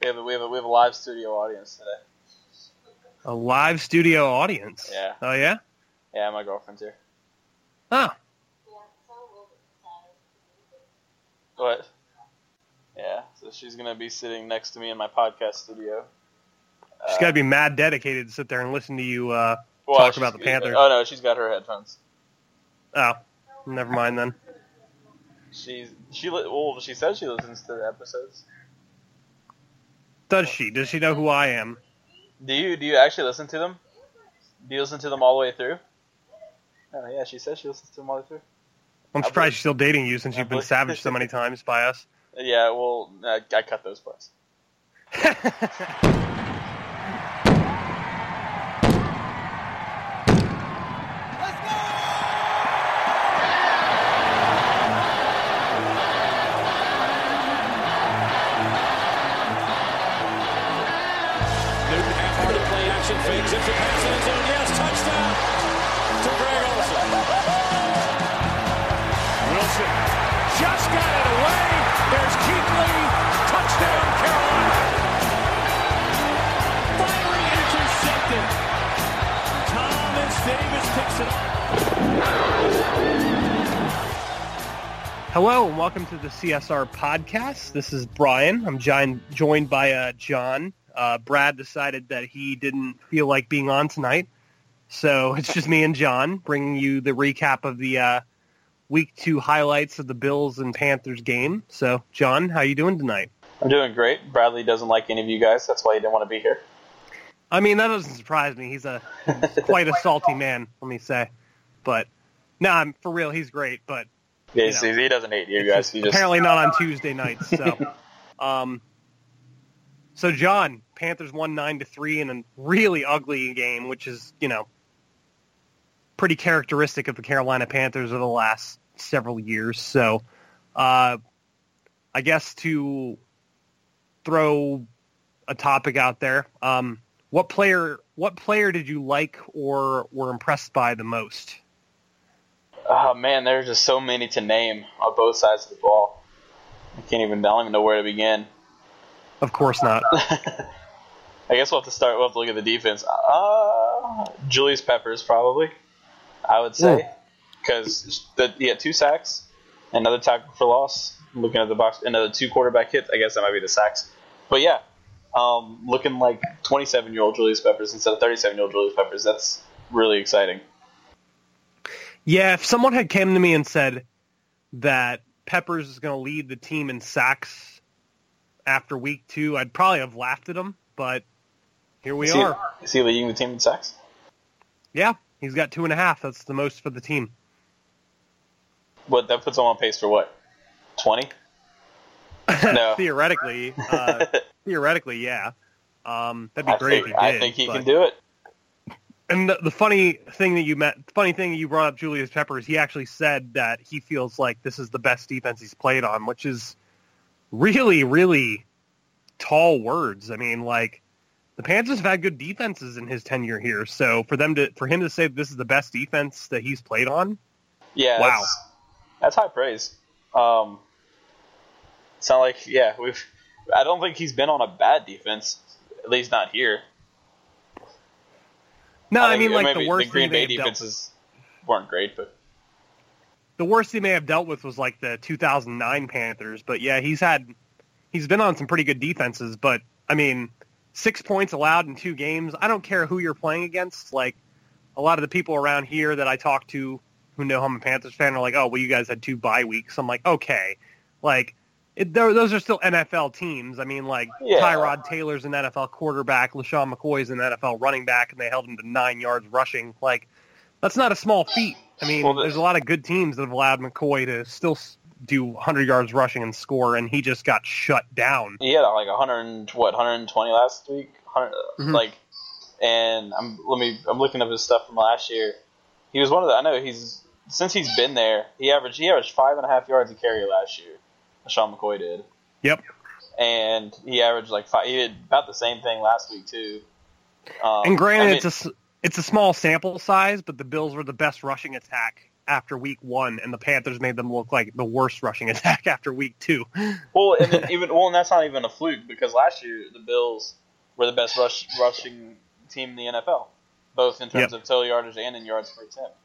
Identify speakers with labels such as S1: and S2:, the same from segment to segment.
S1: We have a, we have a, we have a live studio audience today.
S2: A live studio audience.
S1: Yeah.
S2: Oh yeah.
S1: Yeah, my girlfriend's here.
S2: Oh.
S1: What? Yeah, so she's gonna be sitting next to me in my podcast studio.
S2: She's got to be mad dedicated to sit there and listen to you uh,
S1: Well,
S2: talk about the Panthers.
S1: Oh no, she's got her headphones.
S2: Oh, never mind then.
S1: She's she well, she says she listens to the episodes.
S2: Does she? Does she know who I am?
S1: Do you do you actually listen to them? Do you listen to them all the way through? Oh yeah, she says she listens to them all the way through.
S2: I'm
S1: I
S2: surprised
S1: believe-
S2: she's still dating you since
S1: I
S2: you've been
S1: believe-
S2: savaged so many times by us.
S1: Yeah, well, I, I cut those parts.
S3: Davis it.
S2: Hello and welcome to the CSR podcast. This is Brian. I'm joined joined by uh, Jon. Uh, Brad decided that he didn't feel like being on tonight, so it's just me and Jon bringing you the recap of the uh, week two highlights of the Bills and Panthers game. So, John, how are you doing tonight?
S1: I'm doing great. Bradley doesn't like any of you guys. That's why he didn't want to be here.
S2: I mean, that doesn't surprise me. He's a quite a salty man, let me say. But no, I'm for real. He's great, but
S1: Yeah,
S2: You know.
S1: he doesn't hate you guys.
S2: just
S1: He just
S2: apparently not on Tuesday nights. So, um, so Jon, Panthers won nine to three in a really ugly game, which is you know pretty characteristic of the Carolina Panthers of the last several years. So, uh, I guess to throw a topic out there, um, what player what player did you like or were impressed by the most?
S1: Oh man, there's just so many to name on both sides of the ball. I can't even. I don't even know where to begin.
S2: Of course not.
S1: I guess we'll have to start. We'll have to look at the defense. Uh, Julius Peppers probably. I would say because the he had two sacks, another tackle for loss. Looking at the box, another two quarterback hits. I guess that might be the sacks. But yeah, um, looking like 27 year old Julius Peppers instead of 37 year old Julius Peppers. That's really exciting.
S2: Yeah, if someone had came to me and said that Peppers is going to lead the team in sacks after week two, I'd probably have laughed at him. But here we
S1: is, he,
S2: are.
S1: is he leading the team in sacks?
S2: Yeah, he's got two and a half. That's the most for the team.
S1: What that puts him on pace for what? 20? No.
S2: theoretically, uh, theoretically, yeah. Um, that'd be
S1: I
S2: great
S1: think,
S2: if he
S1: I think he
S2: but-
S1: can do it.
S2: And the, the funny thing that you met, funny thing you brought up, Julius Peppers. He actually said that he feels like this is the best defense he's played on, which is really, really tall words. I mean, like the Panthers have had good defenses in his tenure here, so for them to for him to say this is the best defense that he's played on,
S1: Yeah.
S2: Wow.
S1: That's, that's high praise. Um, it's not like yeah we've. I don't think he's been on a bad defense. At least not here.
S2: no, I,
S1: think
S2: mean like the worst
S1: the Green Bay defenses weren't great, but
S2: the worst he may have dealt with was like the 2009 Panthers. But yeah, he's had he's been on some pretty good defenses. But I mean, six points allowed in two games. I don't care who you're playing against. Like a lot of the people around here that I talk to who know I'm a Panthers fan are like, oh, well, you guys had two bye weeks. I'm like, okay, like. It, those are still NFL teams. I mean, like
S1: Yeah.
S2: Tyrod Taylor's an NFL quarterback, LeSean McCoy's an NFL running back, and they held him to nine yards rushing. Like, that's not a small feat. I mean,
S1: Well, the-
S2: there's a lot of good teams that have allowed McCoy to still do 100 yards rushing and score, and he just got shut down.
S1: he had like 100 what 120 last week. 100,
S2: Mhm.
S1: Like, and I'm let me I'm looking up his stuff from last year. He was one of the I know he's since he's been there. He averaged he averaged five and a half yards a carry last year. Sean McCoy did.
S2: Yep.
S1: and he averaged like five. He did about the same thing last week too. Um,
S2: And granted,
S1: I mean,
S2: it's a it's a small sample size, but the Bills were the best rushing attack after week one, and the Panthers made them look like the worst rushing attack after week two.
S1: Well, and then even well, and that's not even a fluke because last year the Bills were the best rush, rushing team in the NFL, both in terms
S2: Yep.
S1: of total yardage and in yards per attempt.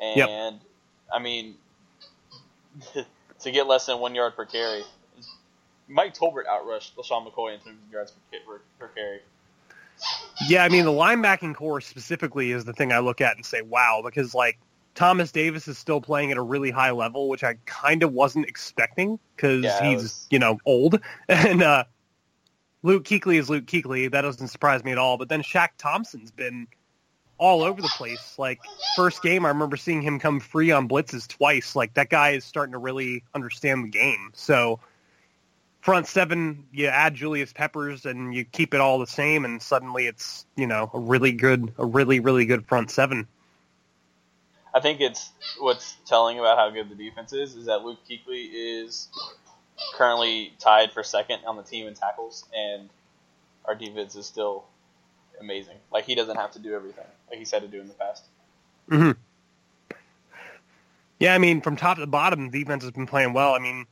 S1: And
S2: Yep.
S1: I mean, to get less than one yard per carry, Mike Tolbert outrushed LeSean McCoy in terms of yards per, per, per carry.
S2: Yeah, I mean the linebacking corps specifically is the thing I look at and say, wow, because like Thomas Davis is still playing at a really high level, which I kind of wasn't expecting because
S1: Yeah,
S2: he's
S1: was-
S2: you know old, and uh, Luke Kuechly is Luke Kuechly. That doesn't surprise me at all. But then Shaq Thompson's been all over the place. Like first game, I remember seeing him come free on blitzes twice. Like that guy is starting to really understand the game. So front seven, you add Julius Peppers and you keep it all the same, and suddenly it's you know a really good, a really really good front seven.
S1: I think it's what's telling about how good the defense is is that Luke Kuechly is currently tied for second on the team in tackles, and our defense is still amazing. Like he doesn't have to do everything like he's had to do in the past.
S2: hmm Yeah, I mean, from top to bottom, the defense has been playing well. I mean,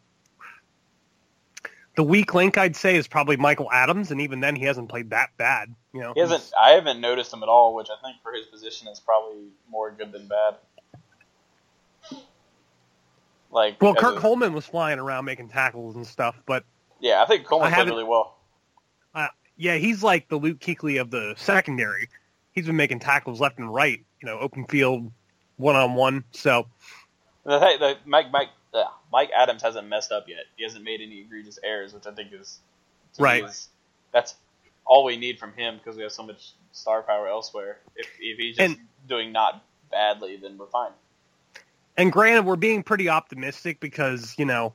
S2: the weak link I'd say is probably Michael Adams, and even then, he hasn't played that bad. You know,
S1: He hasn't. I haven't noticed him at all, which I think for his position is probably more good than bad. Like
S2: Well, Kirk
S1: of-
S2: Holman was flying around making tackles and stuff, but
S1: Yeah, I think Coleman
S2: I
S1: played really well.
S2: Yeah, he's like the Luke Kuechly of the secondary. He's been making tackles left and right, you know, open field, one on one. So
S1: The, the, the Mike Mike uh, Mike Adams hasn't messed up yet. He hasn't made any egregious errors, which I think is
S2: Right.
S1: is- that's all we need from him because we have so much star power elsewhere. If if he's just
S2: And-
S1: doing not badly, then we're fine.
S2: And granted, we're being pretty optimistic because you know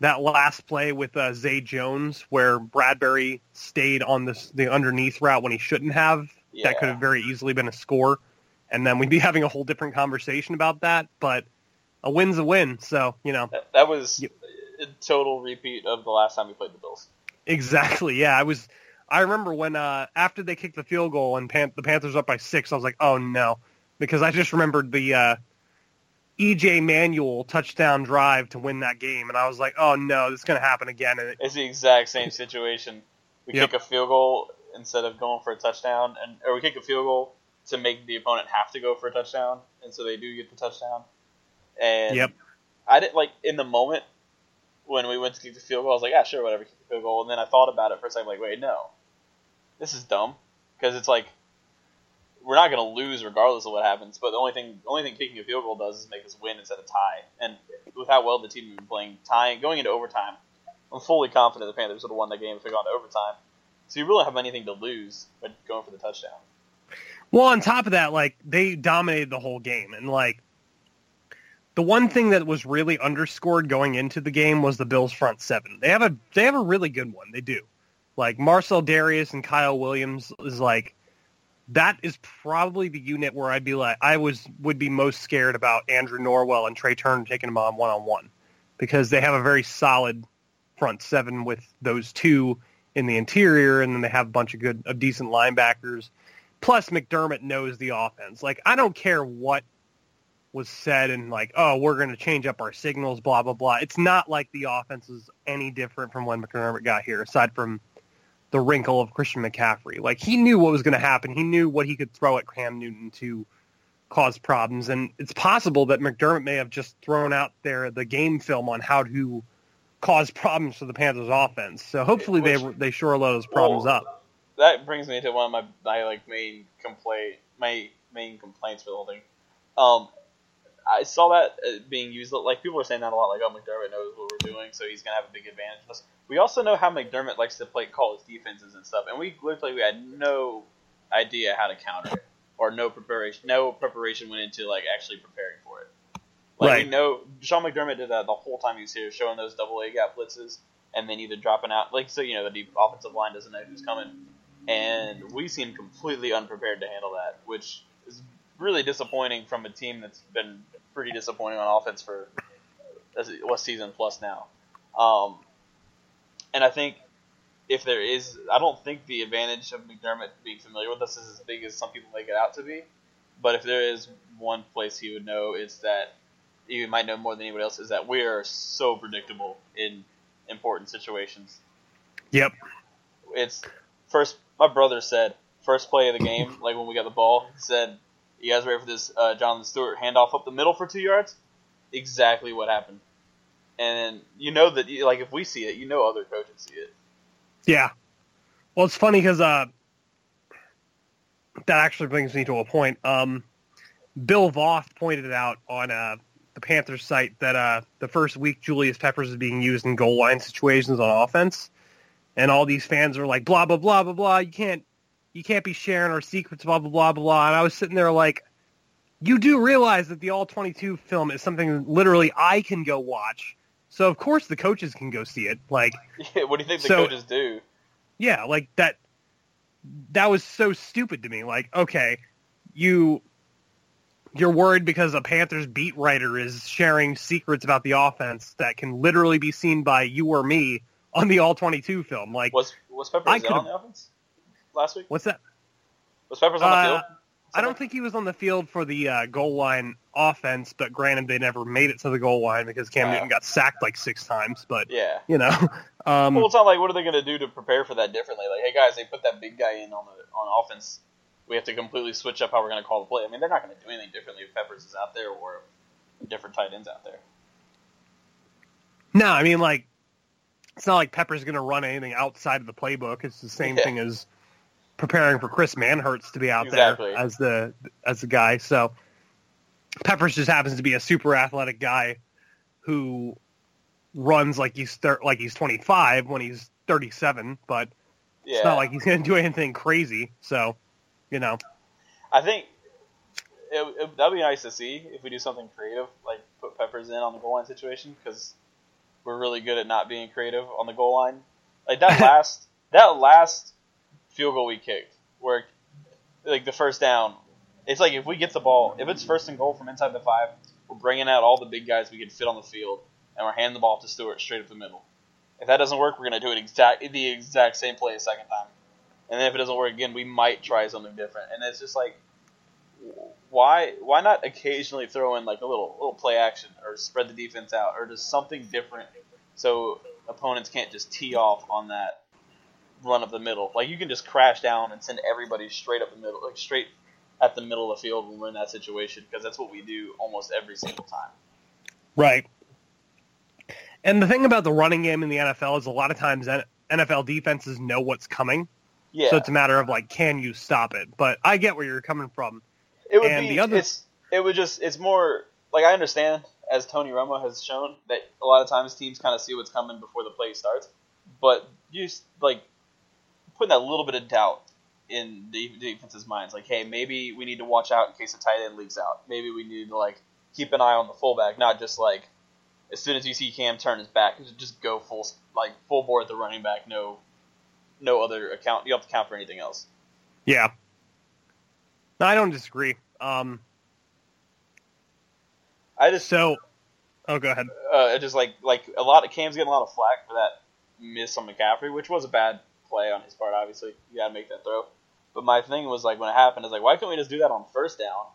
S2: that last play with uh, Zay Jones, where Bradberry stayed on this the underneath route when he shouldn't have.
S1: Yeah.
S2: That could have very easily been a score, and then we'd be having a whole different conversation about that. But a win's a win, so you know
S1: That, that was
S2: Yep.
S1: a total repeat of the last time we played the Bills.
S2: exactly. Yeah, I was. I remember when uh, after they kicked the field goal and Pan- the Panthers up by six, I was like, oh no, because I just remembered the. Uh, EJ Manuel touchdown drive to win that game, and I was like, "Oh no, this is going to happen again." And it,
S1: It's the exact same situation. We
S2: Yep.
S1: kick a field goal instead of going for a touchdown, and or we kick a field goal to make the opponent have to go for a touchdown, and so they do get the touchdown. And
S2: Yep.
S1: I didn't like in the moment when we went to kick the field goal. I was like, yeah, sure, whatever, kick the field goal. And then I thought about it for a second, like, wait, no, this is dumb because it's like we're not going to lose regardless of what happens. But the only thing, only thing kicking a field goal does is make us win instead of tie. And with how well the team has been playing, tying, going into overtime, I'm fully confident the Panthers would have won the game if they gone to overtime. So you really have anything to lose but going for the touchdown.
S2: well, on top of that, like they dominated the whole game, and like the one thing that was really underscored going into the game was the Bills' front seven. They have a they have a really good one. They do. Like Marcell Dareus and Kyle Williams is like that is probably the unit where I'd be like I was would be most scared about Andrew Norwell and Trai Turner taking them on one on one because they have a very solid front seven with those two in the interior, and then they have a bunch of good, of decent linebackers. Plus, McDermott knows the offense. Like, I don't care what was said and like, oh, we're going to change up our signals, blah blah blah. It's not like the offense is any different from when McDermott got here, aside from the wrinkle of Christian McCaffrey. Like, he knew what was going to happen. He knew what he could throw at Cam Newton to cause problems, and it's possible that McDermott may have just thrown out there the game film on how to cause problems for the Panthers offense. So hopefully they
S1: Which-
S2: they shore those problems
S1: Well,
S2: up.
S1: That brings me to one of my, my like main complaint, my main complaints for the whole thing. Um, I saw that uh, being used. Like people are saying that a lot. Like, oh, McDermott knows what we're doing, so he's gonna have a big advantage. of us. We also know how McDermott likes to play call his defenses and stuff, and we looked like we had no idea how to counter it, or no preparation. No preparation went into like actually preparing for it. Like
S2: Right.
S1: we know Sean McDermott did that the whole time he was here, showing those double A gap blitzes, and then either dropping out, like so you know the deep offensive line doesn't know who's coming, and we seem completely unprepared to handle that, which is really disappointing from a team that's been pretty disappointing on offense for was season plus now. Um, and I think if there is, I don't think the advantage of McDermott being familiar with us is as big as some people make it out to be. But if there is one place he would know, it's that you might know more than anybody else is that we are so predictable in important situations.
S2: Yep.
S1: It's first. My brother said first play of the game, like when we got the ball, he said, "You guys ready for this uh, Jonathan Stewart handoff up the middle for two yards?" Exactly what happened, and you know that like if we see it, you know other coaches see it.
S2: Yeah. Well, it's funny because uh, that actually brings me to a point. Um, Bill Voth pointed out on uh, the Panthers site that uh, the first week Julius Peppers is being used in goal line situations on offense, and all these fans are like, blah blah blah blah blah. You can't you can't be sharing our secrets, blah blah blah blah. And I was sitting there like, you do realize that the all twenty two film is something literally I can go watch. So of course the coaches can go see it. Like,
S1: Yeah, what do you think the coaches do?
S2: yeah, like that. That was so stupid to me. Like, okay, you you're worried because a Panthers beat writer is sharing secrets about the offense that can literally be seen by you or me on the all 22 film. Like,
S1: Was was Peppers
S2: I
S1: on the offense last week?
S2: what's that?
S1: Was Peppers on the
S2: Uh,
S1: field?
S2: I don't think he was on the field for the uh, goal line offense, but granted, they never made it to the goal line because Cam. Newton got sacked like six times. But
S1: Yeah.
S2: you know, um,
S1: Well, it's not like what are they going to do to prepare for that differently? Like, hey guys, they put that big guy in on the on offense. We have to completely switch up how we're going to call the play. I mean, they're not going to do anything differently if Peppers is out there or different tight ends out there.
S2: No, I mean like it's not like Pepper's is going to run anything outside of the playbook. It's the same
S1: Yeah.
S2: thing as preparing for Chris Manhertz to be out
S1: Exactly.
S2: there as the as the guy. So Peppers just happens to be a super athletic guy who runs like he's thir- like he's 25 when he's 37, but
S1: Yeah,
S2: it's not like he's going to do anything crazy. So, you know,
S1: I think it, it, that'd be nice to see if we do something creative, like put Peppers in on the goal line situation, because we're really good at not being creative on the goal line. Like that last that last field goal we kicked, where like the first down, it's like if we get the ball, if it's first and goal from inside the five, we're bringing out all the big guys we can fit on the field, and we're handing the ball to Stewart straight up the middle. If that doesn't work, we're gonna do it exact the exact same play a second time. And then if it doesn't work again, we might try something different. And it's just like, why why not occasionally throw in like a little little play action or spread the defense out or just something different so opponents can't just tee off on that run up the middle. Like you can just crash down and send everybody straight up the middle, like straight at the middle of the field when we're in that situation because that's what we do almost every single time.
S2: Right. And the thing about the running game in the NFL is a lot of times NFL defenses know what's coming.
S1: Yeah,
S2: So it's a matter of like, can you stop it? But I get where you're coming from.
S1: It would
S2: And
S1: be.
S2: the other-
S1: It's. It would just. It's more like I understand, as Tony Romo has shown, that a lot of times teams kind of see what's coming before the play starts. But you just like putting that little bit of doubt in the defense's minds, like, hey, maybe we need to watch out in case a tight end leaks out. Maybe we need to like keep an eye on the fullback, not just like as soon as you see Cam turn his back, just go full like full bore at the running back. No, no other account. You don't have to count for anything else.
S2: Yeah. No, I don't disagree. Um,
S1: I just
S2: so, oh, go ahead.
S1: uh, it just like like a lot of Cam's getting a lot of flack for that miss on McCaffrey, which was a bad play on his part. Obviously, you gotta make that throw. But my thing was like when it happened, I was like, why couldn't we just do that on first down?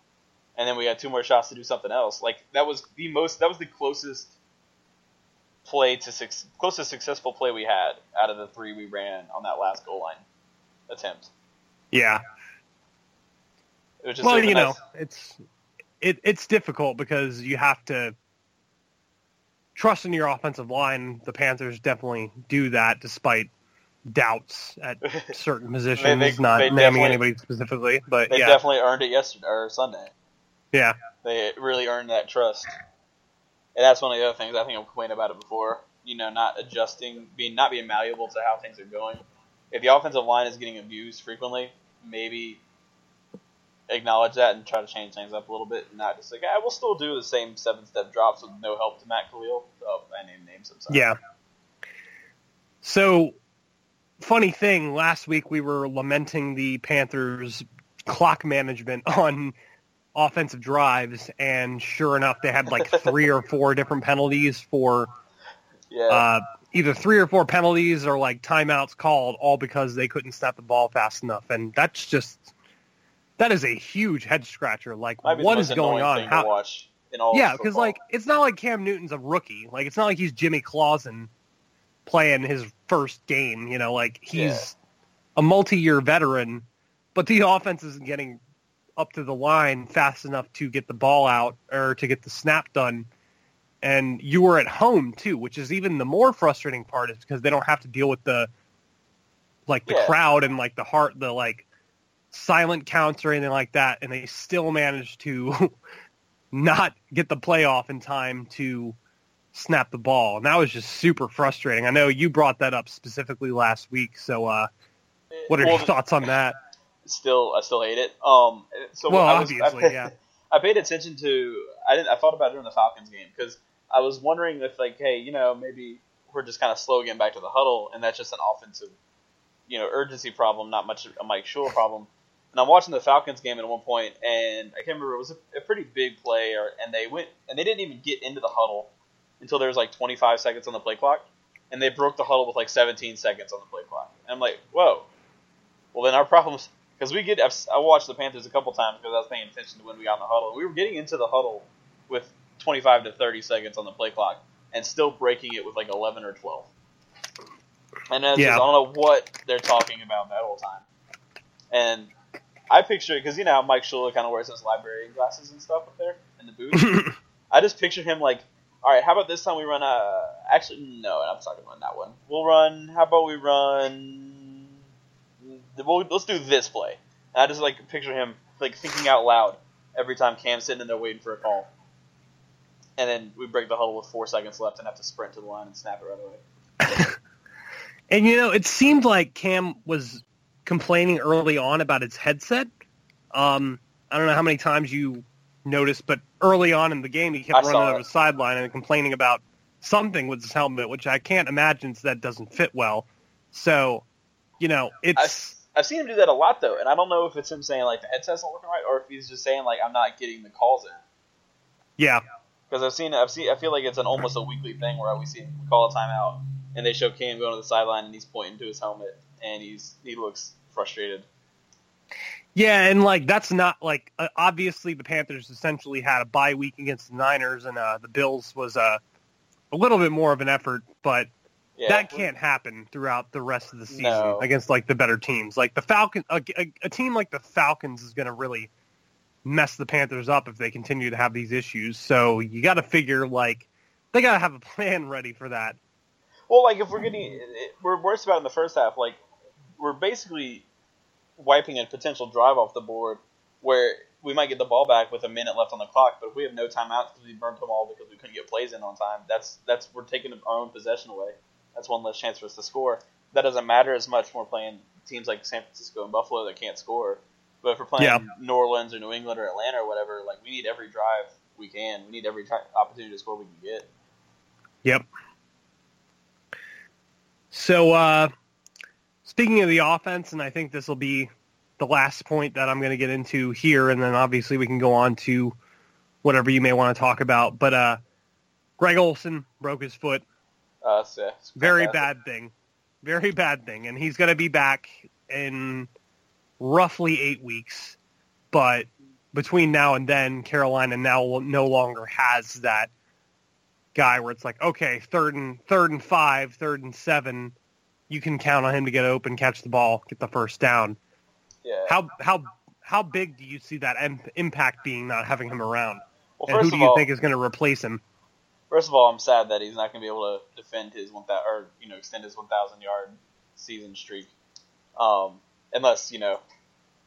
S1: And then we had two more shots to do something else. Like that was the most. That was the closest play to suc closest successful play we had out of the three we ran on that last goal line attempt.
S2: Yeah.
S1: It was just
S2: Well, you
S1: a
S2: know, it's it, it's difficult because you have to trust in your offensive line. The Panthers definitely do that despite doubts at certain positions,
S1: they-
S2: not
S1: they
S2: naming anybody specifically. But
S1: they
S2: yeah,
S1: definitely earned it yesterday or Sunday.
S2: yeah,
S1: they really earned that trust. And that's one of the other things I think I've complained about it before. You know, not adjusting, being not being malleable to how things are going. If the offensive line is getting abused frequently, maybe acknowledge that and try to change things up a little bit, and not just like, ah, we'll still do the same seven step drops with no help to Matt Kalil. Oh, I named names. I'm sorry.
S2: yeah. So, funny thing, last week we were lamenting the Panthers' clock management on offensive drives, and sure enough, they had like three or four different penalties for
S1: yeah.
S2: uh, either three or four penalties or like timeouts called, all because they couldn't snap the ball fast enough, and that's just that is a huge head scratcher. Like,
S1: Might be the
S2: what is going on? How,
S1: watch in all.
S2: Yeah, because like it's not like Cam Newton's a rookie. Like it's not like he's Jimmy Clausen playing his first game. You know, like he's
S1: Yeah.
S2: a multi-year veteran, but the offense isn't getting up to the line fast enough to get the ball out or to get the snap done. And you were at home too, which is even the more frustrating part, is because they don't have to deal with the like the
S1: Yeah.
S2: crowd and like the heart, the like silent counts or anything like that, and they still manage to not get the playoff in time to snap the ball. And that was just super frustrating. I know you brought that up specifically last week. So uh, what are
S1: Well,
S2: your thoughts on that?
S1: still I still hate it. Um, so
S2: Well,
S1: I was,
S2: obviously,
S1: I,
S2: yeah.
S1: I paid attention to. I didn't. I thought about it during the Falcons game because I was wondering if like, hey, you know, maybe we're just kind of slow getting back to the huddle, and that's just an offensive, you know, urgency problem, not much a Mike Shula problem. And I'm watching the Falcons game at one point, and I can't remember. It was a, a pretty big play, or, and they went and they didn't even get into the huddle until there was like 25 seconds on the play clock, and they broke the huddle with like 17 seconds on the play clock. And I'm like, whoa. Well, then our problems because we get. I've, I watched the Panthers a couple times because I was paying attention to when we got in the huddle. We were getting into the huddle with 25 to 30 seconds on the play clock, and still breaking it with like 11 or 12. And
S2: Yeah.
S1: just, I don't know what they're talking about that whole time. And I picture it, because you know Mike Shula kind of wears his librarian glasses and stuff up there in the booth. I just picture him like, all right, how about this time we run a? Actually, no, I'm not talking about that one. We'll run. How about we run? We'll, let's do this play. And I just like picture him like thinking out loud every time Cam's sitting in there waiting for a call. And then we break the huddle with four seconds left and have to sprint to the line and snap it right away.
S2: And you know, it seemed like Cam was complaining early on about his headset. Um, I don't know how many times you noticed, but early on in the game, he kept
S1: saw
S2: running over the sideline and complaining about something with his helmet, which I can't imagine that doesn't fit well. So, you know, it's
S1: I've seen him do that a lot though, and I don't know if it's him saying like the headset's not working right, or if he's just saying like I'm not getting the calls in.
S2: yeah,
S1: Because I've seen, I've seen, I feel like it's an almost a weekly thing where we see him call a timeout, and they show Cam going to the sideline, and he's pointing to his helmet, and he's he looks frustrated.
S2: Yeah, and like that's not like uh, obviously the Panthers essentially had a bye week against the Niners, and uh, the Bills was uh, a little bit more of an effort, but
S1: Yeah,
S2: that can't happen throughout the rest of the season
S1: No.
S2: against like the better teams. Like the Falcon, a, a, a team like the Falcons is going to really mess the Panthers up if they continue to have these issues. So you got to figure like they got to have a plan ready for that.
S1: Well, like if we're getting, we're worse about in the first half. Like we're basically wiping a potential drive off the board where we might get the ball back with a minute left on the clock, but if we have no timeouts because we burnt them all because we couldn't get plays in on time, that's that's we're taking our own possession away. That's one less chance for us to score. That doesn't matter as much when we're playing teams like San Francisco and Buffalo that can't score. But if we're playing
S2: Yeah.
S1: New Orleans or New England or Atlanta or whatever, like we need every drive we can. We need every opportunity to score we can get.
S2: Yep. So uh, speaking of the offense, and I think this will be the last point that I'm going to get into here, and then obviously we can go on to whatever you may want to talk about. But uh, Greg Olsen broke his foot.
S1: Uh, so,
S2: Very bad thing. Very bad thing. And he's going to be back in roughly eight weeks. But between now and then, Carolina now no longer has that guy where it's like, okay, third and third and five, third and seven, you can count on him to get open, catch the ball, get the first down.
S1: Yeah.
S2: How how how big do you see that im- impact being not having him around?
S1: Well,
S2: and who do you
S1: all,
S2: think is going to replace him?
S1: First of all, I'm sad that he's not going to be able to defend his one thousand or you know extend his 1,000 yard season streak, um, unless you know.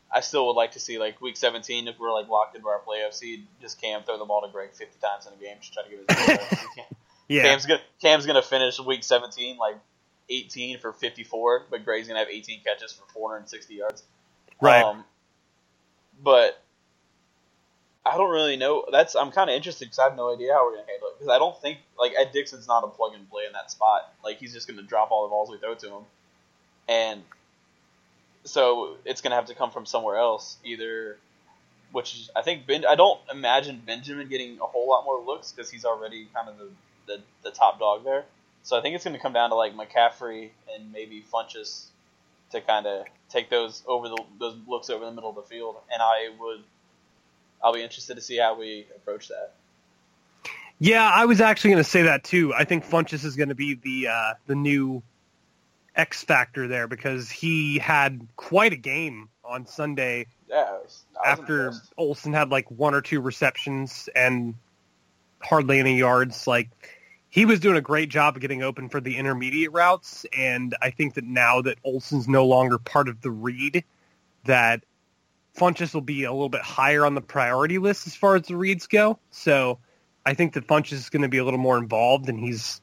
S1: I still would like to see like week 17 if we're like locked into our playoff seed, just Cam throw the ball to Greg 50 times in a game, just try to give his.
S2: Yeah,
S1: Cam's gonna Cam's gonna finish week 17 like 18 for 54, but Gray's gonna have 18 catches for 460 yards.
S2: right.
S1: Um, but I don't really know. That's I'm kind of interested because I have no idea how we're gonna handle it. Because I don't think like Ed Dickson's not a plug and play in that spot. Like he's just gonna drop all the balls we throw to him, and so it's gonna have to come from somewhere else. Either, which is, I think ben, I don't imagine Benjamin getting a whole lot more looks because he's already kind of the, the the top dog there. So I think it's gonna come down to like McCaffrey and maybe Funchess to kind of take those over the those looks over the middle of the field, and I would I'll be interested to see how we approach that.
S2: Yeah, I was actually going to say that too. I think Funchess is going to be the uh, the new X factor there because he had quite a game on Sunday
S1: Yeah, I was, I was
S2: after
S1: impressed.
S2: Olsen had like one or two receptions and hardly any yards. Like he was doing a great job of getting open for the intermediate routes, and I think that now that Olsen's no longer part of the read, that Funchess will be a little bit higher on the priority list as far as the reads go. So I think that Funchess is going to be a little more involved, and he's,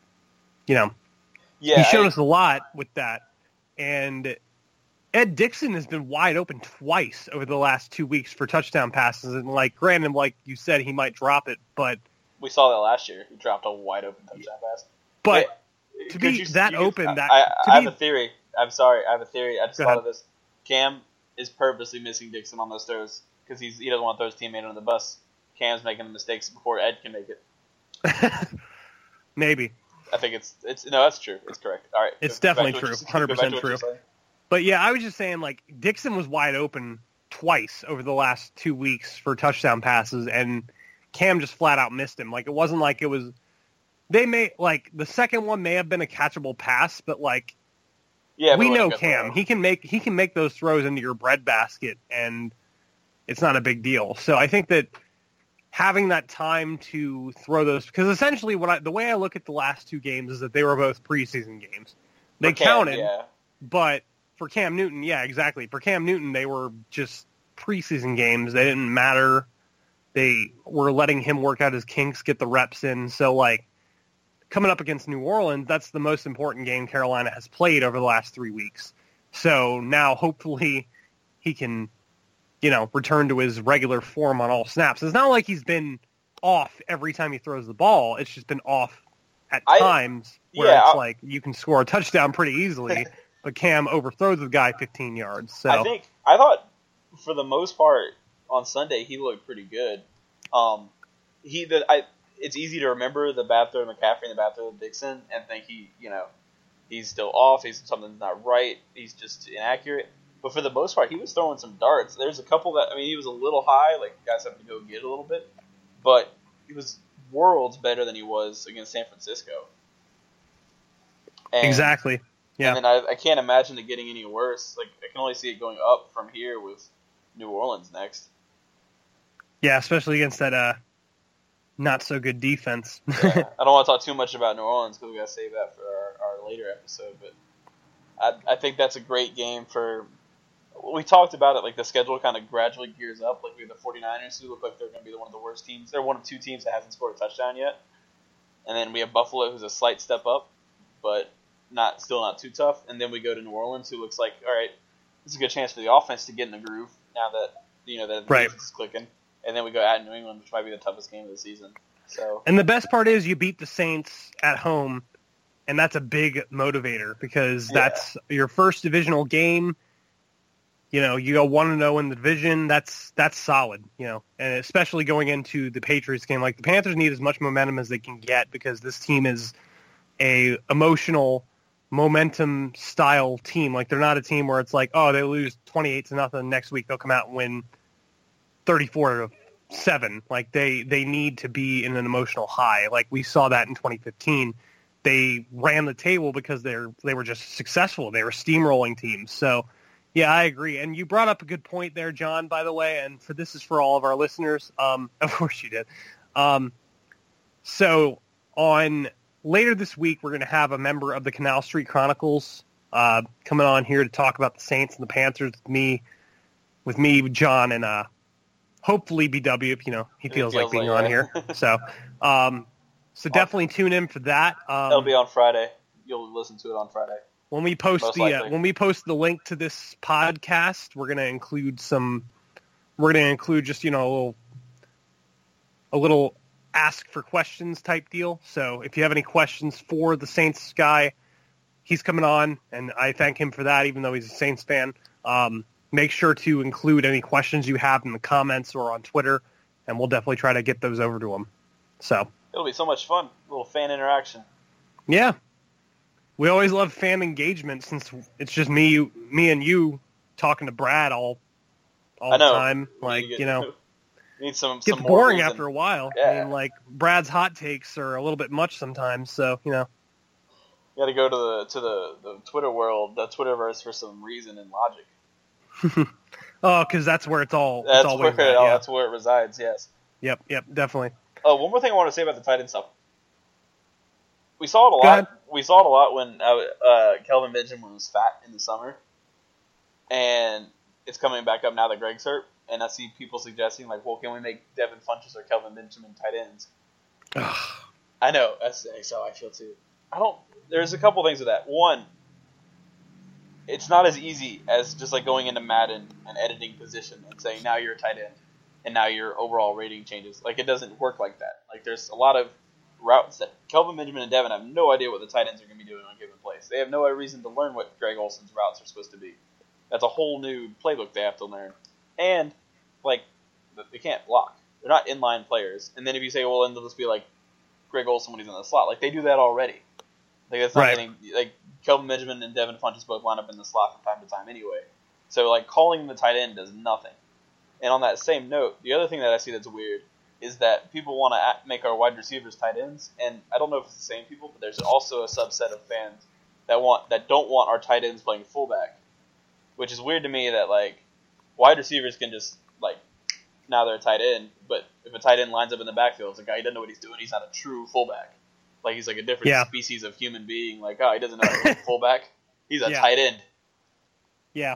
S2: you know,
S1: yeah,
S2: he's shown
S1: I-
S2: us a lot with that. And Ed Dickson has been wide open twice over the last two weeks for touchdown passes. And like, granted, like you said, he might drop it, but
S1: we saw that last year. He dropped a wide open touchdown pass.
S2: but
S1: Wait,
S2: to be that open, that-
S1: I, I have a theory. I'm sorry, I have a theory. I just thought
S2: ahead.
S1: of this. Cam is purposely missing Dickson on those throws because he's he doesn't want to throw his teammate under the bus. Cam's making the mistakes before Ed can make it.
S2: maybe.
S1: I think it's it's no, that's true. It's correct. All right,
S2: It's
S1: go- go back
S2: definitely true.
S1: you- go back to
S2: 100% true. But yeah, I was just saying like Dickson was wide open twice over the last two weeks for touchdown passes, and Cam just flat out missed him. Like it wasn't like it was. They may like the second one may have been a catchable pass, but like
S1: Yeah,
S2: we know Cam. He can make he can make those throws into your breadbasket, and it's not a big deal. So I think that having that time to throw those because essentially what I, the way I look at the last two games is that they were both preseason games. They
S1: Cam,
S2: counted,
S1: Yeah,
S2: but for Cam Newton, yeah, exactly. For Cam Newton, they were just preseason games. They didn't matter. They were letting him work out his kinks, get the reps in. So like coming up against New Orleans, that's the most important game Carolina has played over the last three weeks. So now hopefully he can, you know, return to his regular form on all snaps. It's not like he's been off every time he throws the ball. It's just been off at
S1: I-
S2: times where
S1: yeah,
S2: it's
S1: I-
S2: like you can score a touchdown pretty easily, but Cam overthrows the guy 15 yards. So
S1: I think I thought for the most part on Sunday he looked pretty good. Um, he the I it's easy to remember the bad throw to McCaffrey and the bad throw to Dickson and think he you know he's still off. He's something's not right. He's just inaccurate. But for the most part, he was throwing some darts. There's a couple that I mean, he was a little high. Like guys have to go get a little bit, but he was worlds better than he was against San Francisco. And-
S2: exactly. Yeah.
S1: and then I, I can't imagine it getting any worse. Like I can only see it going up from here with New Orleans next.
S2: Yeah, especially against that uh not so good defense.
S1: Yeah. I don't want to talk too much about New Orleans because we got to save that for our, our later episode. But I, I think that's a great game for. We talked about it like the schedule kind of gradually gears up. Like we have the 49ers who look like they're going to be one of the worst teams. They're one of two teams that hasn't scored a touchdown yet. And then we have Buffalo who's a slight step up, but not still not too tough. And then we go to New Orleans who looks like all right, this is a good chance for the offense to get in the groove now that you know that the
S2: Right.
S1: defense is clicking. And then we go at New England, which might be the toughest game of the season. So
S2: And the best part is you beat the Saints at home, and that's a big motivator because
S1: Yeah.
S2: that's your first divisional game. You know, you go one and zero in the division. That's that's solid. You know, and especially going into the Patriots game, like the Panthers need as much momentum as they can get because this team is a emotional momentum style team. Like they're not a team where it's like, oh, they lose twenty eight to nothing next week, they'll come out and win thirty four to seven. Like they they need to be in an emotional high. Like we saw that in 2015. They ran the table because they're they were just successful. They were steamrolling teams. So yeah, I agree. And you brought up a good point there, Jon. By the way, and for this is for all of our listeners. Um, of course you did. Um, so on later this week, we're going to have a member of the Canal Street Chronicles uh, coming on here to talk about the Saints and the Panthers with me, with me, John, and uh, hopefully BW you know he feels,
S1: feels
S2: like being
S1: like
S2: on here. So, um, so definitely tune in for that. Um,
S1: That'll be on Friday. You'll listen to it on Friday.
S2: when we post the uh, when we post the link to this podcast, we're going to include some. We're to include just you know a little, a little ask for questions type deal. So if you have any questions for the Saints guy, he's coming on, and I thank him for that, even though he's a Saints fan. Um, make sure to include any questions you have in the comments or on Twitter, and we'll definitely try to get those over to him. So
S1: It'll be so much fun. A little fan interaction.
S2: yeah, we always love fan engagement since it's just me, you, me and you talking to Brad all all the time. Like
S1: get-
S2: you know,
S1: Need some.
S2: Gets
S1: some
S2: boring
S1: reason.
S2: after a while. I mean, like Brad's hot takes are a little bit much sometimes. So you know,
S1: You got to go to the to the, the Twitter world, the Twitterverse, for some reason and logic.
S2: oh, because that's where it's all.
S1: That's
S2: it's all
S1: where
S2: at,
S1: it, oh,
S2: yeah.
S1: that's where it resides. Yes.
S2: Yep, yep, definitely.
S1: Oh, one more thing I want to say about the tight end stuff. We saw it a
S2: Go
S1: lot.
S2: ahead.
S1: We saw it a lot when uh, uh, Kelvin Benjamin was fat in the summer, and it's coming back up now that Greg's hurt. And I see people suggesting like, well, can we make Devin Funchess or Kelvin Benjamin tight ends? I know that's, that's how I feel too. I don't. There's a couple things with that. One, it's not as easy as just like going into Madden and editing position and saying now you're a tight end, and now your overall rating changes. Like it doesn't work like that. Like there's a lot of routes that Kelvin Benjamin and Devin have no idea what the tight ends are going to be doing on a given plays. They have no reason to learn what Greg Olsen's routes are supposed to be. That's a whole new playbook they have to learn. And like they can't block. They're not inline players. And then if you say, well, then they'll just be like Greg Olson when he's in the slot. Like they do that already. Like that's not
S2: Right.
S1: getting like Kelvin Benjamin and Devin Funchess both line up in the slot from time to time anyway. So like calling the tight end does nothing. And on that same note, the other thing that I see that's weird is that people want to make our wide receivers tight ends, and I don't know if it's the same people, but there's also a subset of fans that want that don't want our tight ends playing fullback, which is weird to me. That like wide receivers can just like now they're a tight end, but if a tight end lines up in the backfield, it's a guy oh, he doesn't know what he's doing. He's not a true fullback. Like he's like a different
S2: Yeah.
S1: species of human being. Like oh, he doesn't know how to fullback. He's a
S2: Yeah.
S1: tight end.
S2: Yeah.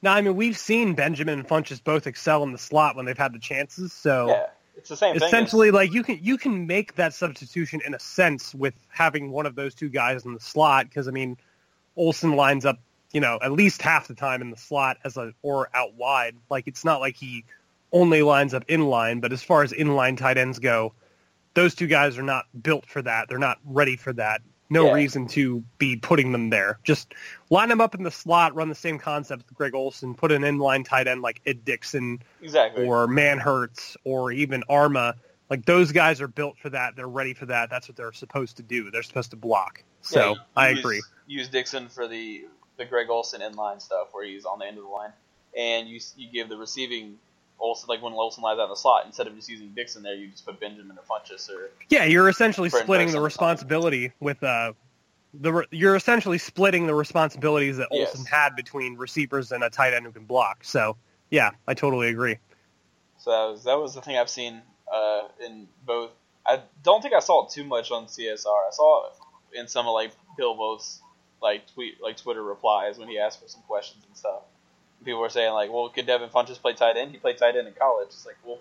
S2: Now, I mean, we've seen Benjamin and Funchess both excel in the slot when they've had the chances. So
S1: Yeah, it's the same thing.
S2: essentially, like you can you can make that substitution in a sense with having one of those two guys in the slot because I mean, Olsen lines up, you know, at least half the time in the slot as a or out wide. Like it's not like he only lines up in line, but as far as in line tight ends go, those two guys are not built for that. They're not ready for that. No
S1: Yeah.
S2: reason to be putting them there. Just line them up in the slot, run the same concept with Greg Olsen, put an inline tight end like Ed Dickson
S1: exactly.
S2: or Manhertz or even Armah. Like those guys are built for that. They're ready for that. That's what they're supposed to do. They're supposed to block. So
S1: Yeah,
S2: I
S1: use-
S2: agree.
S1: Use Dickson for the the Greg Olsen inline stuff where he's on the end of the line, and you you give the receiving Olsen like when Olsen lies out in the slot instead of just using Dickson there, you just put Benjamin or Funchess or
S2: Yeah, you're essentially splitting the
S1: on
S2: responsibility with uh the re- you're essentially splitting the responsibilities that
S1: Yes.
S2: Olsen had between receivers and a tight end who can block. So yeah, I totally agree.
S1: so that was that was the thing I've seen uh, in both. I don't think I saw it too much on CSR. I saw it in some of like Bill Voth's like tweet like Twitter replies when he asked for some questions and stuff. People were saying like, "Well, could Devin Funchess play tight end? He played tight end in college." It's like, well,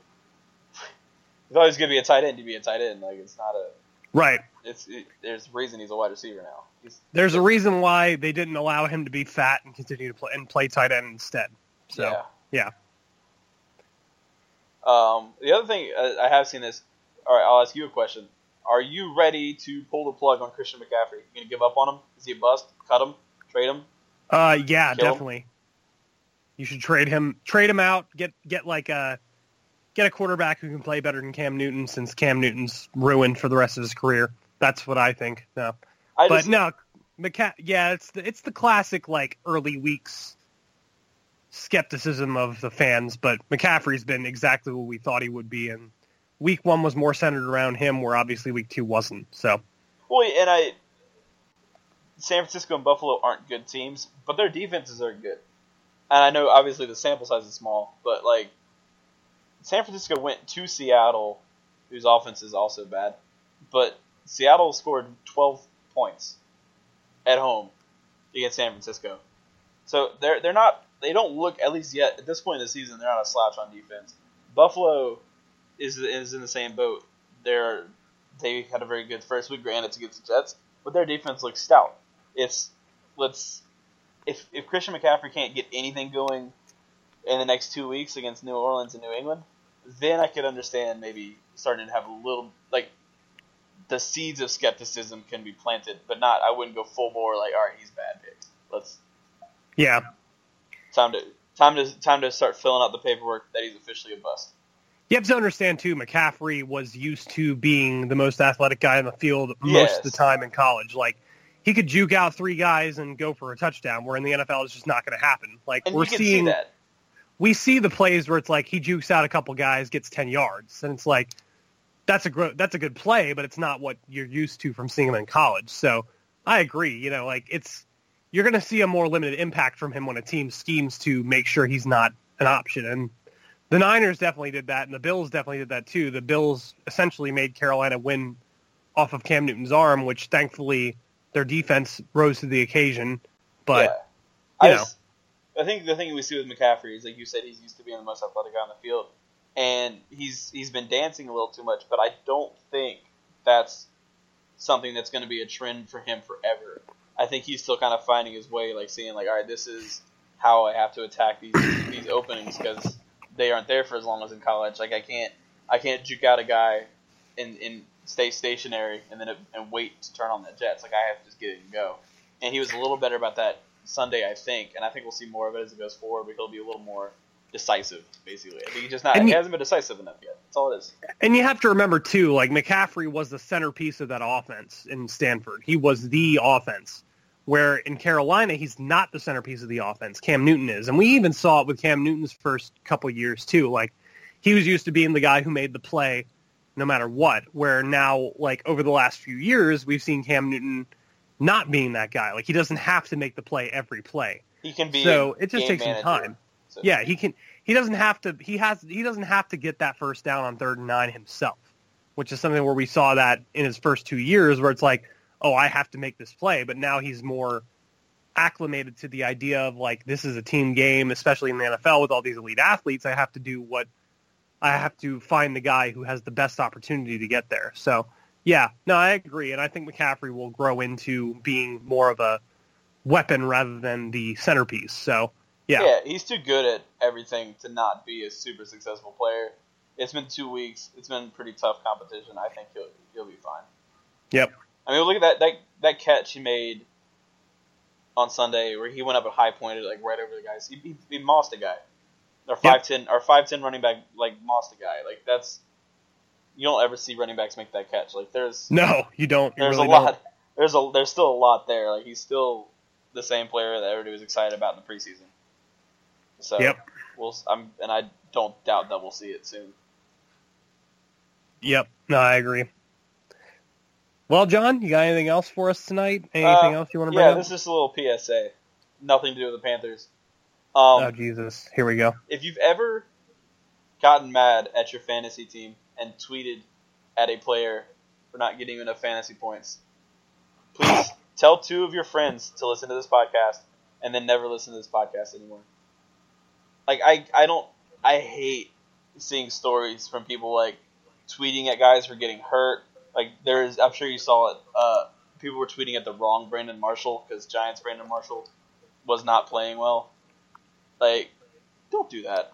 S1: if always going to be a tight end, to be a tight end. Like it's not a.
S2: Right.
S1: It's it, there's a reason he's a wide receiver now. He's,
S2: There's a reason why they didn't allow him to be fat and continue to play and play tight end instead. So
S1: yeah.
S2: yeah.
S1: Um, the other thing uh, I have seen this. All right, I'll ask you a question. Are you ready to pull the plug on Christian McCaffrey? You gonna give up on him? Is he a bust? Cut him? Trade him?
S2: Uh, yeah,
S1: Kill him?
S2: You should trade him, trade him out, get get like a get a quarterback who can play better than Cam Newton, since Cam Newton's ruined for the rest of his career. That's what I think. No,
S1: I
S2: but
S1: just,
S2: no, McCa- Yeah, it's the it's the classic like early weeks skepticism of the fans. But McCaffrey's been exactly what we thought he would be, and week one was more centered around him, where obviously week two wasn't. So
S1: Well, and I. San Francisco and Buffalo aren't good teams, but their defenses are good. And I know obviously the sample size is small, but like San Francisco went to Seattle, whose offense is also bad, but Seattle scored 12 points at home against San Francisco. So they're they're not they don't look at least yet at this point in the season they're not a slouch on defense. Buffalo is is in the same boat. They're they had a very good first week, granted it's against the Jets, but their defense looks stout. It's let's if if Christian McCaffrey can't get anything going in the next two weeks against New Orleans and New England, then I could understand maybe starting to have a little like the seeds of skepticism can be planted, but not. I wouldn't go full bore like, all right, he's bad. Pick. Let's
S2: yeah,
S1: time to time to time to start filling out the paperwork that he's officially a bust.
S2: You have to understand too, McCaffrey was used to being the most athletic guy in the field most
S1: Yes.
S2: of the time in college. Like he could juke out three guys and go for a touchdown, where in the NFL it's just not going to happen. Like
S1: And
S2: we're seeing,
S1: see that.
S2: we see the plays where it's like he jukes out a couple guys, gets ten yards, and it's like that's a gro- that's a good play, but it's not what you're used to from seeing him in college. So I agree. You know, like it's you're going to see a more limited impact from him when a team schemes to make sure he's not an option. And the Niners definitely did that, and the Bills definitely did that too. The Bills essentially made Carolina win off of Cam Newton's arm, which thankfully their defense rose to the occasion. But
S1: yeah.
S2: you
S1: I,
S2: know.
S1: I think the thing we see with McCaffrey is like you said, he's used to being the most athletic guy on the field, and he's he's been dancing a little too much. But I don't think that's something that's going to be a trend for him forever. I think he's still kind of finding his way, like seeing like, all right, this is how I have to attack these these openings because they aren't there for as long as in college. Like I can't I can't juke out a guy and and stay stationary and then and wait to turn on the jets. Like I have to just get it and go. And he was a little better about that Sunday, I think, and I think we'll see more of it as it goes forward. But he'll be a little more decisive, basically. I think he's just not. He hasn't been decisive enough yet. That's all it is.
S2: And you have to remember too, like McCaffrey was the centerpiece of that offense in Stanford. He was the offense. Where in Carolina, he's not the centerpiece of the offense. Cam Newton is, and we even saw it with Cam Newton's first couple years too. Like he was used to being the guy who made the play, no matter what. Where now, like over the last few years, we've seen Cam Newton not being that guy. Like he doesn't have to make the play every play.
S1: He can be.
S2: So it just takes some time.
S1: so-
S2: Yeah, he can. He doesn't have to. He has. He doesn't have to get that first down on third and nine himself, which is something where we saw that in his first two years, where it's like, oh, I have to make this play. But now he's more acclimated to the idea of like this is a team game, especially in the NFL with all these elite athletes. I have to do what I have to find the guy who has the best opportunity to get there. So yeah, no, I agree, and I think McCaffrey will grow into being more of a weapon rather than the centerpiece. So yeah.
S1: Yeah, he's too good at everything to not be a super successful player. It's been two weeks. It's been pretty tough competition. I think he'll he'll be fine.
S2: Yep.
S1: I mean, look at that that that catch he made on Sunday, where he went up at high pointed like right over the guys. He, he, he mossed a guy. Our
S2: Yep.
S1: five ten, our five ten running back like mossed a guy. Like that's you don't ever see running backs make that catch. Like there's
S2: No, you don't. You
S1: there's
S2: really
S1: a lot.
S2: don't.
S1: There's a there's still a lot there. Like he's still the same player that everybody was excited about in the preseason. So
S2: Yep.
S1: we'll I'm and I don't doubt that we'll see it soon.
S2: Yep. No, I agree. Well, Jon, you got anything else for us tonight? Anything
S1: Uh,
S2: else you want to bring
S1: Yeah,
S2: up?
S1: this is just a little PSA. Nothing to do with the Panthers. Um,
S2: oh, Jesus. Here we go.
S1: if you've ever gotten mad at your fantasy team and tweeted at a player for not getting enough fantasy points, please tell two of your friends to listen to this podcast and then never listen to this podcast anymore. Like I, I don't, I hate seeing stories from people like tweeting at guys for getting hurt. Like there is, I'm sure you saw it. Uh, people were tweeting at the wrong Brandon Marshall because Giants Brandon Marshall was not playing well. Like, don't do that.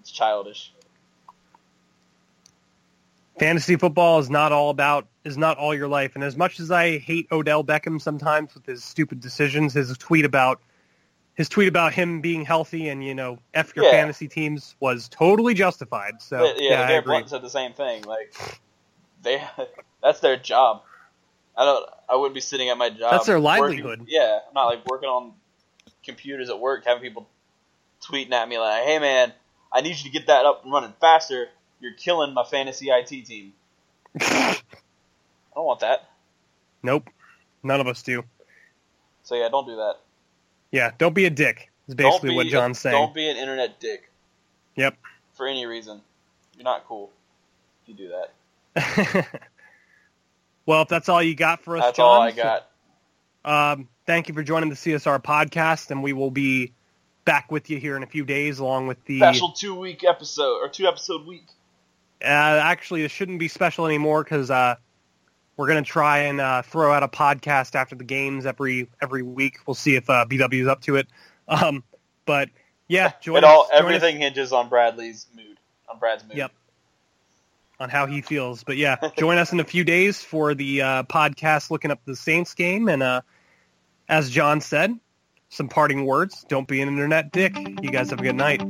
S1: It's childish.
S2: Fantasy football is not all about is not all your life. And as much as I hate Odell Beckham sometimes with his stupid decisions, his tweet about his tweet about him being healthy and you know f your
S1: Yeah.
S2: fantasy teams was totally justified. So
S1: But, yeah,
S2: yeah,
S1: Garrett. Blount said the same thing. Like, they, that's their job. I don't. I wouldn't be sitting at my job.
S2: That's their
S1: working-
S2: livelihood.
S1: yeah, I'm not like working on computers at work, having people tweeting at me like, "Hey, man, I need you to get that up and running faster. You're killing my fantasy IT team." I don't want that.
S2: Nope, none of us do.
S1: So yeah, don't do that.
S2: Yeah, don't be a dick. Is basically
S1: be
S2: what Jon's saying.
S1: Don't be an internet dick
S2: Yep.
S1: for any reason. You're not cool if you do that.
S2: well, if that's all you got for us,
S1: That's
S2: Jon,
S1: all I got.
S2: Um, thank you for joining the CSR podcast, and we will be back with you here in a few days, along with the.
S1: Special two week episode or two episode week.
S2: Uh, actually, it shouldn't be special anymore because uh, we're gonna try and uh, throw out a podcast after the games every every week. We'll see if uh, BW is up to it. Um, but yeah, join
S1: it all
S2: us, join us
S1: everything hinges on Bradley's mood. On Brad's mood.
S2: Yep. on how he feels. But yeah, join us in a few days for the uh, podcast looking up the Saints game. And uh, as Jon said, some parting words. Don't be an internet dick. You guys have a good night.